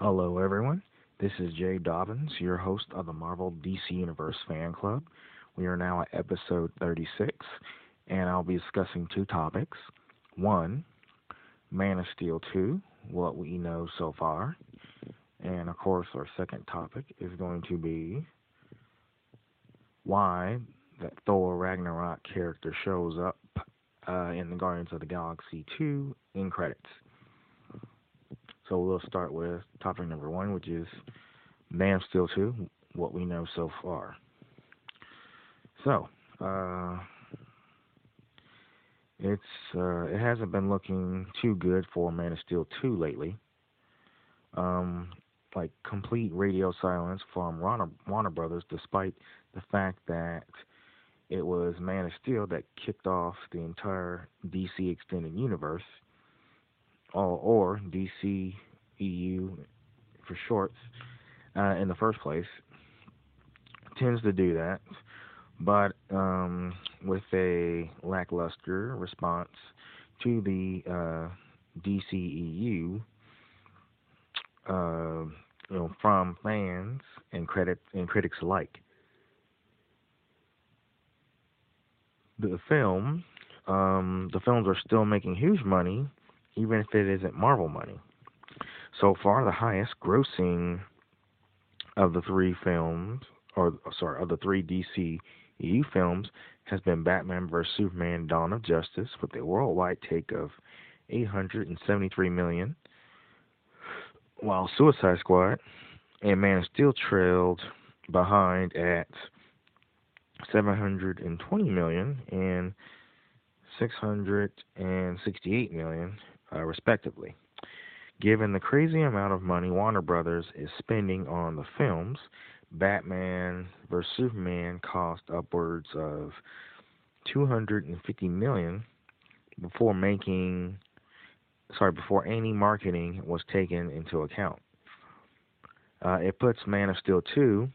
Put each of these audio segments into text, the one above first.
Hello, everyone. This is Jay Dobbins, your host of the Marvel DC Universe Fan Club. We are now at episode 36, and I'll be discussing two topics. One, Man of Steel 2, what we know so far. And of course, our second topic is going to be why that Thor Ragnarok character shows up uh, in the Guardians of the Galaxy 2 in credits. So we'll start with topic number one, which is Man of Steel 2, what we know so far. So, uh, it's uh, it hasn't been looking too good for Man of Steel 2 lately. Um, like complete radio silence from Warner, Warner Brothers, despite the fact that it was Man of Steel that kicked off the entire DC extended universe, or, or DC EU for shorts, uh, in the first place. Tends to do that, but um, with a lackluster response to the uh, DCEU, uh, you know, from fans and credit and critics alike. the film, um, the films are still making huge money, even if it isn't Marvel money. So far, the highest grossing of the three films, or sorry, of the three DC EU films, has been Batman vs Superman: Dawn of Justice, with a worldwide take of 873 million, while Suicide Squad and Man of Steel trailed behind at 720 million and 668 million, uh, respectively. Given the crazy amount of money Warner Brothers is spending on the films, Batman vs Superman cost upwards of 250 million before making sorry before any marketing was taken into account. Uh, it puts Man of Steel 2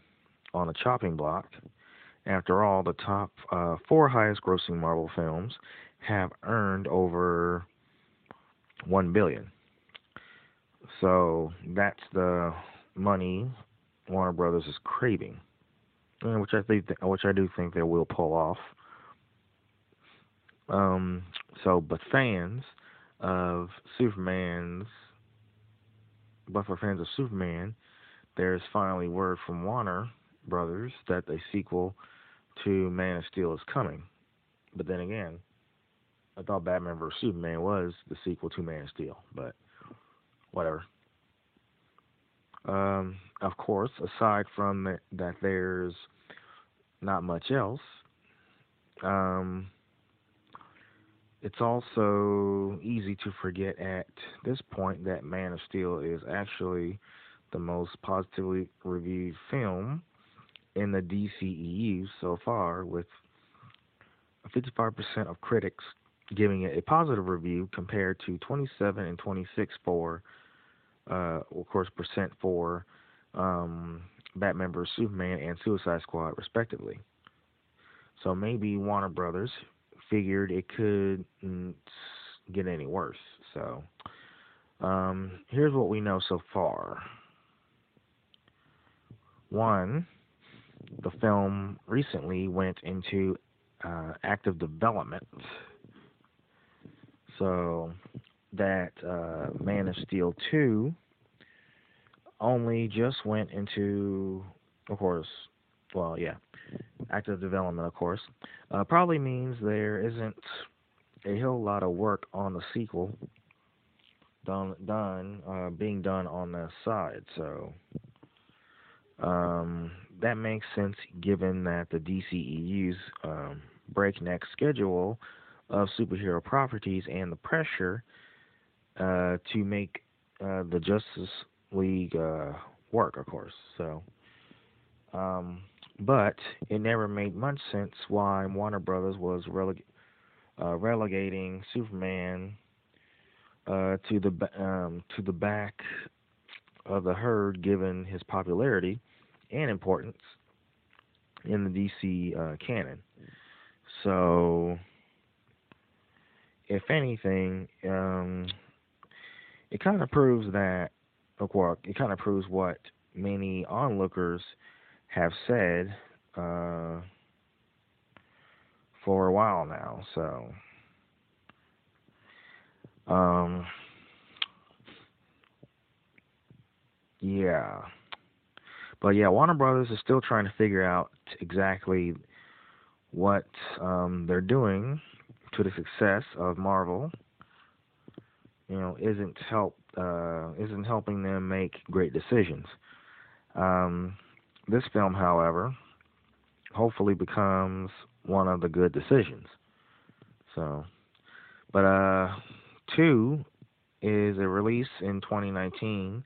on a chopping block after all, the top uh, four highest grossing Marvel films have earned over one billion. So that's the money Warner Brothers is craving, which I think, which I do think they will pull off. Um, so, but fans of Superman's, but for fans of Superman, there's finally word from Warner Brothers that a sequel to Man of Steel is coming. But then again, I thought Batman vs Superman was the sequel to Man of Steel, but whatever. Um, of course, aside from that, there's not much else. Um, it's also easy to forget at this point that Man of Steel is actually the most positively reviewed film in the DCEU so far, with 55% of critics giving it a positive review compared to 27 and 26 for, uh, of course, percent for um, Batman vs Superman and Suicide Squad, respectively. So maybe Warner Brothers figured it couldn't get any worse. So um, here's what we know so far. One, the film recently went into uh, active development. So that uh, Man of Steel 2 only just went into, of course, well, yeah, active development, of course. Uh, probably means there isn't a whole lot of work on the sequel done, done uh, being done on the side. So um, that makes sense given that the DCEU's um, breakneck schedule of superhero properties and the pressure uh, to make uh, the Justice League uh, work, of course. So, um, but it never made much sense why Warner Brothers was releg- uh, relegating Superman uh, to the um, to the back of the herd, given his popularity and importance in the DC canon. So, if anything, um, it kind of proves that it kind of proves what many onlookers have said uh, for a while now. So, um, yeah. But yeah, Warner Brothers is still trying to figure out exactly what um, they're doing to the success of Marvel. You know, isn't help uh, isn't helping them make great decisions. Um, this film, however, hopefully becomes one of the good decisions. So, but uh, two is a release in 2019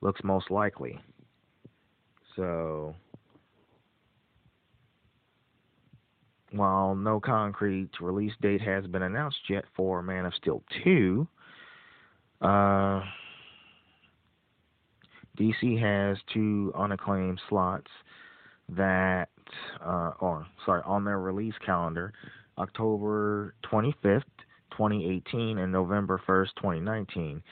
looks most likely. So, while no concrete release date has been announced yet for Man of Steel 2, uh, DC has two unacclaimed slots that, uh, or sorry, on their release calendar, October 25th, 2018, and November 1st, 2019.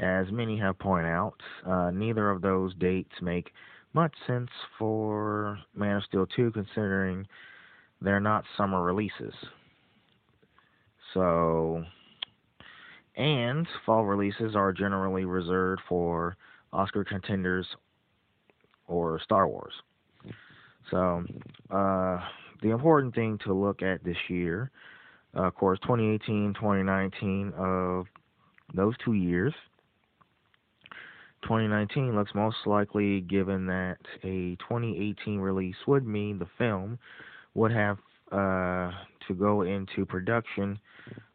As many have pointed out, uh, neither of those dates make much sense for Man of Steel 2, considering they're not summer releases. So, and fall releases are generally reserved for Oscar contenders or Star Wars. So, uh, the important thing to look at this year, uh, of course, 2018, 2019, of those two years, 2019 looks most likely given that a 2018 release would mean the film would have uh, to go into production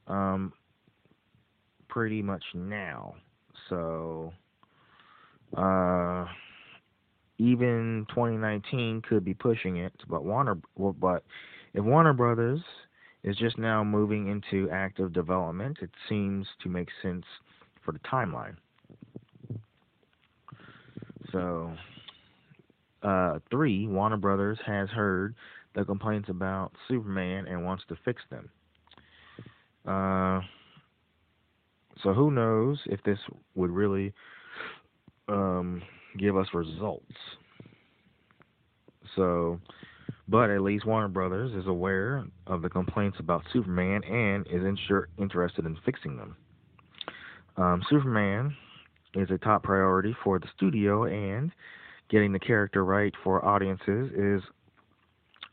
um, pretty much now. So uh, even 2019 could be pushing it, but Warner, well, but if Warner Brothers is just now moving into active development, it seems to make sense for the timeline. So, uh, three, Warner Brothers has heard the complaints about Superman and wants to fix them. Uh, so who knows if this would really um, give us results. So, but at least Warner Brothers is aware of the complaints about Superman and is insur- interested in fixing them. Um, Superman is a top priority for the studio, and getting the character right for audiences is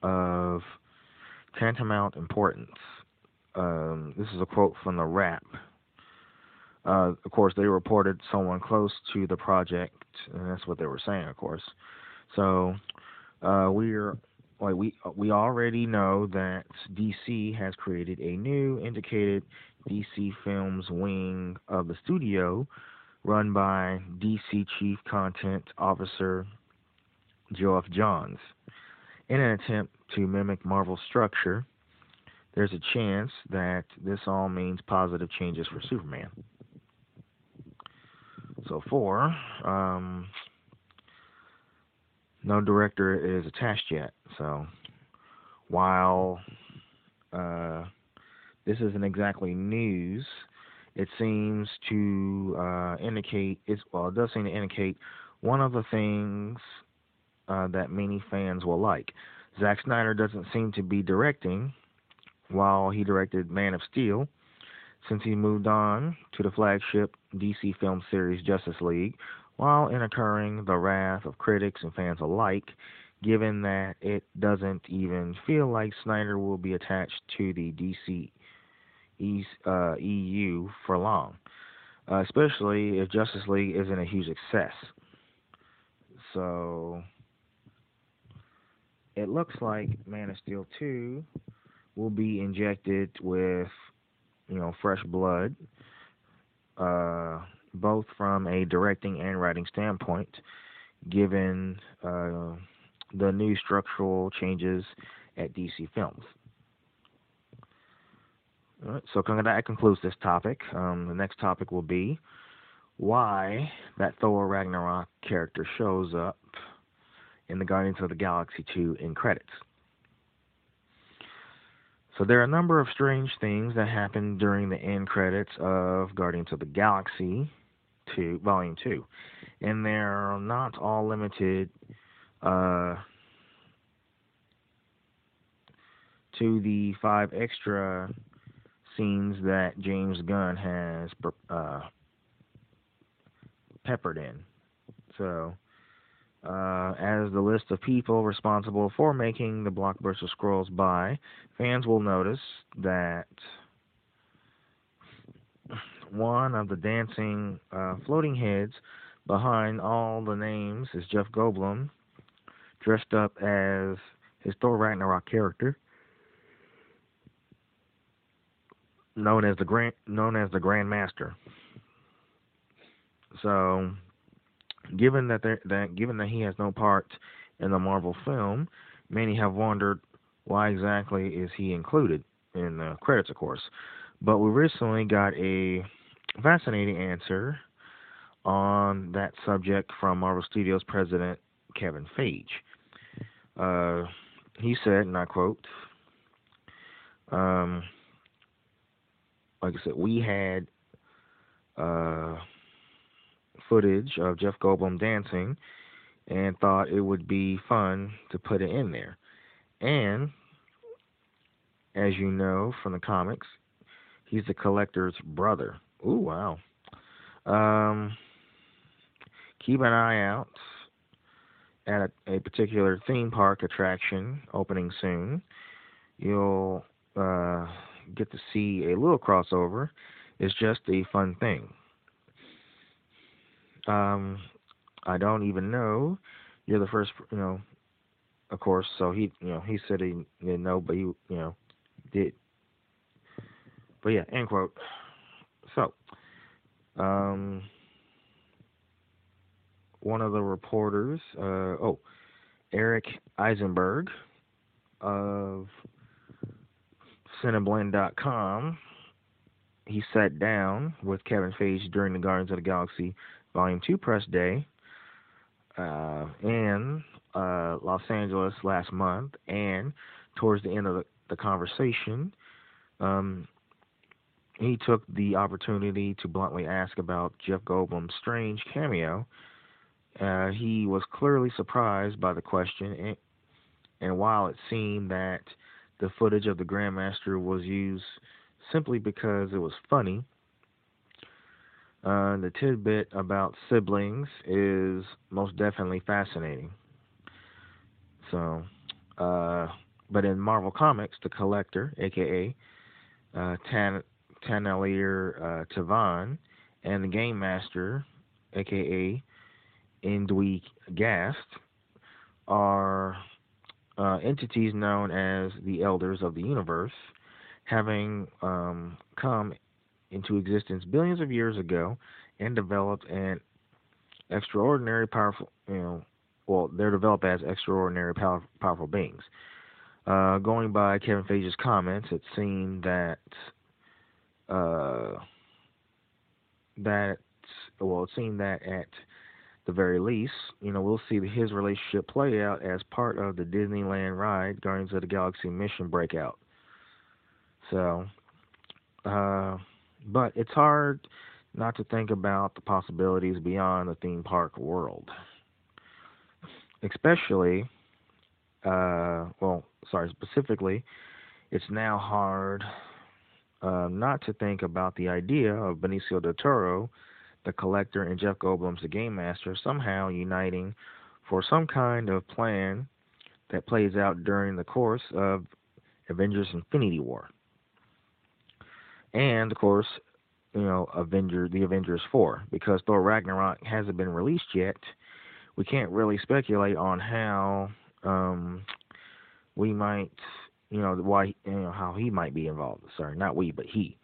of tantamount importance. Um, this is a quote from the Wrap. Uh, of course, they reported someone close to the project, and that's what they were saying, of course. So uh, we're like we we already know that DC has created a new indicated DC Films wing of the studio, run by DC Chief Content Officer Geoff Johns. In an attempt to mimic Marvel's structure, there's a chance that this all means positive changes for Superman. So four, um, no director is attached yet. So while uh, this isn't exactly news, it seems to uh, indicate it's well, it does seem to indicate one of the things uh, that many fans will like. Zack Snyder doesn't seem to be directing while he directed Man of Steel since he moved on to the flagship DC film series Justice League, while incurring the wrath of critics and fans alike, given that it doesn't even feel like Snyder will be attached to the DC uh, EU for long, uh, especially if Justice League isn't a huge success. So it looks like Man of Steel 2 will be injected with you know, fresh blood, uh, both from a directing and writing standpoint, given uh, the new structural changes at DC Films. All right, so that concludes this topic. Um, the next topic will be why that Thor Ragnarok character shows up in the Guardians of the Galaxy 2 in credits. So there are a number of strange things that happen during the end credits of Guardians of the Galaxy Two, Volume Two, and they're not all limited uh, to the five extra scenes that James Gunn has uh, peppered in. So, uh, as the list of people responsible for making the blockbuster scrolls by, fans will notice that one of the dancing uh, floating heads behind all the names is Jeff Goldblum, dressed up as his Thor Ragnarok character, known as the Grand known as the Grand Master. So, given that that given that he has no part in the Marvel film, many have wondered why exactly is he included in the credits, of course. But we recently got a fascinating answer on that subject from Marvel Studios president Kevin Feige. Uh, he said, and I quote, um, like I said, we had uh, footage of Jeff Goldblum dancing and thought it would be fun to put it in there. And as you know from the comics, he's the collector's brother. Ooh, wow. Um, keep an eye out at a, a, particular theme park attraction opening soon. You'll uh, get to see a little crossover. It's just a fun thing. Um, I don't even know. You're the first, you know. Of course, so he, you know, he said he didn't know, but he, you know, did. But yeah, end quote. So, um, one of the reporters, uh, oh, Eric Eisenberg of Cineblend.com, he sat down with Kevin Feige during the Guardians of the Galaxy Volume 2 press day uh, in uh, Los Angeles last month, and towards the end of the, the conversation, um, he took the opportunity to bluntly ask about Jeff Goldblum's strange cameo. Uh, he was clearly surprised by the question, and, and while it seemed that the footage of the Grandmaster was used simply because it was funny, uh, the tidbit about siblings is most definitely fascinating. So, uh, but in Marvel Comics, the Collector, aka uh, Tan uh, Tavan, and the Game Master, aka En Dwi Gast, are uh, entities known as the Elders of the Universe, having um, come into existence billions of years ago and developed an extraordinary powerful, you know, well, they're developed as extraordinary power, powerful beings. Uh, going by Kevin Feige's comments, it seemed that uh, that well, it seemed that at the very least, you know, we'll see his relationship play out as part of the Disneyland ride, Guardians of the Galaxy Mission Breakout. So, uh, but it's hard not to think about the possibilities beyond the theme park world. Especially, uh, well, sorry, specifically, it's now hard uh, not to think about the idea of Benicio del Toro, the collector, and Jeff Goldblum's the game master somehow uniting for some kind of plan that plays out during the course of Avengers Infinity War. And of course, you know, Avenger the Avengers 4 because Thor Ragnarok hasn't been released yet. We can't really speculate on how um, we might, you know, why you know how he might be involved. Sorry, not we, but he.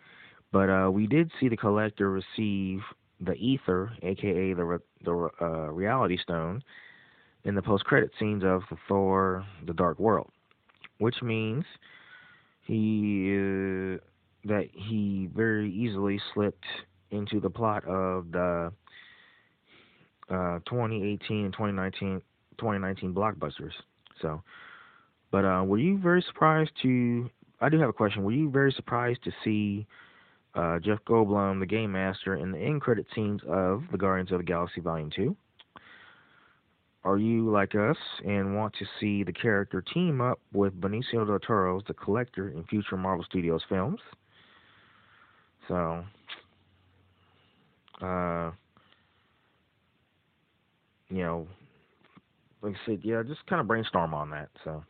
But uh, we did see the collector receive the Aether, aka the the uh, reality stone, in the post-credit scenes of Thor: The Dark World, which means he uh, that he very easily slipped into the plot of the uh, 2018 and 2019 2019 blockbusters. So, but uh, were you very surprised to? I do have a question. Were you very surprised to see uh, Jeff Goldblum, the game master, in the end credit scenes of The Guardians of the Galaxy Volume 2. Are you like us and want to see the character team up with Benicio del Toro's The Collector in future Marvel Studios films? So, uh, you know, like I said, yeah, just kind of brainstorm on that. So,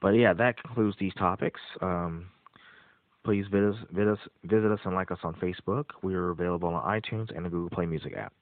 but yeah, that concludes these topics. Um, please visit us, visit us, visit us, and like us on Facebook. We are available on iTunes and the Google Play Music app.